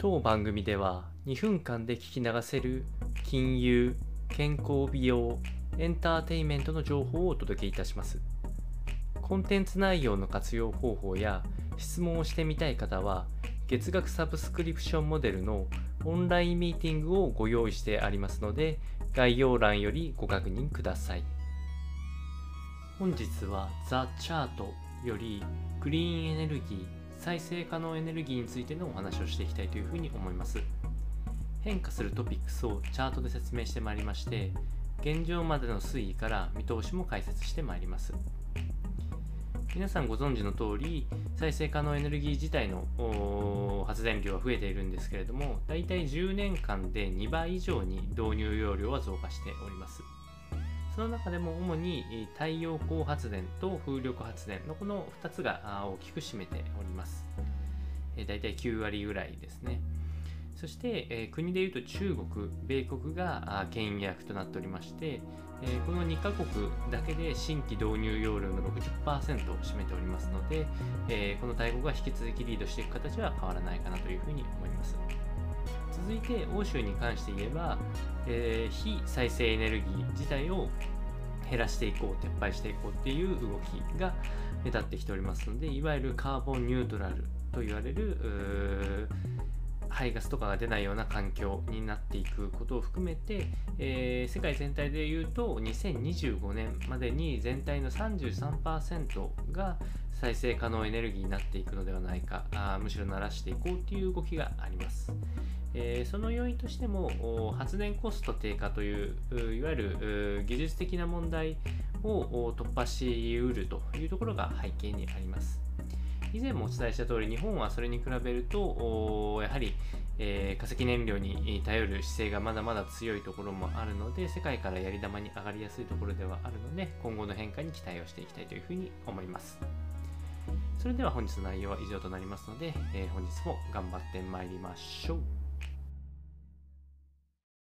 当番組では2分間で聞き流せる金融、健康美容、エンターテインメントの情報をお届けいたします。コンテンツ内容の活用方法や質問をしてみたい方は月額サブスクリプションモデルのオンラインミーティングをご用意してありますので概要欄よりご確認ください。本日はザ・チャートよりグリーンエネルギー再生可能エネルギーについてのお話をしていきたいというふうに思います。変化するトピックスをチャートで説明してまいりまして現状までの推移から見通しも解説してまいります。皆さんご存知の通り再生可能エネルギー自体の発電量は増えているんですけれども大体10年間で2倍以上に導入容量は増加しております。その中でも主に太陽光発電と風力発電のこの2つが大きく占めております。だいたい9割ぐらいですね。そして、え国でいうと中国、米国が牽引役となっておりまして、えこの2カ国だけで新規導入容量の60%を占めておりますので、えこの大国が引き続きリードしていく形は変わらないかなというふうに思います。続いて欧州に関して言えば、えー、非再生エネルギー自体を減らしていこう撤廃していこうっていう動きが目立ってきておりますのでいわゆるカーボンニュートラルと言われる排ガスとかが出ないような環境になっていくことを含めて、えー、世界全体でいうと2025年までに全体の33%が再生可能エネルギーになっていくのではないかあむしろ鳴らしていこうという動きがあります。えー、その要因としても発電コスト低下といういわゆる技術的な問題を突破しうるというところが背景にあります。以前もお伝えした通り日本はそれに比べるとやはり、えー、化石燃料に頼る姿勢がまだまだ強いところもあるので世界からやり玉に上がりやすいところではあるので今後の変化に期待をしていきたいというふうに思います。それでは本日の内容は以上となりますので、えー、本日も頑張ってまいりましょう。